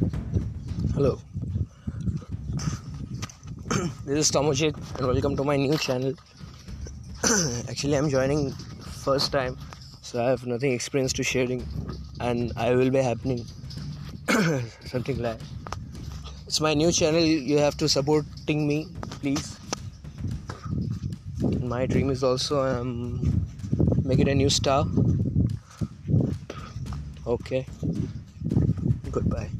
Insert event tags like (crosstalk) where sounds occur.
Hello. this is Tomojit and welcome to my new channel. (coughs) Actually, I'm joining first time, so I have nothing experience to sharing, and I will be happening (coughs) something like. It's my new channel. You have to supporting me, please. My dream is also um make it a new star. Okay. Goodbye.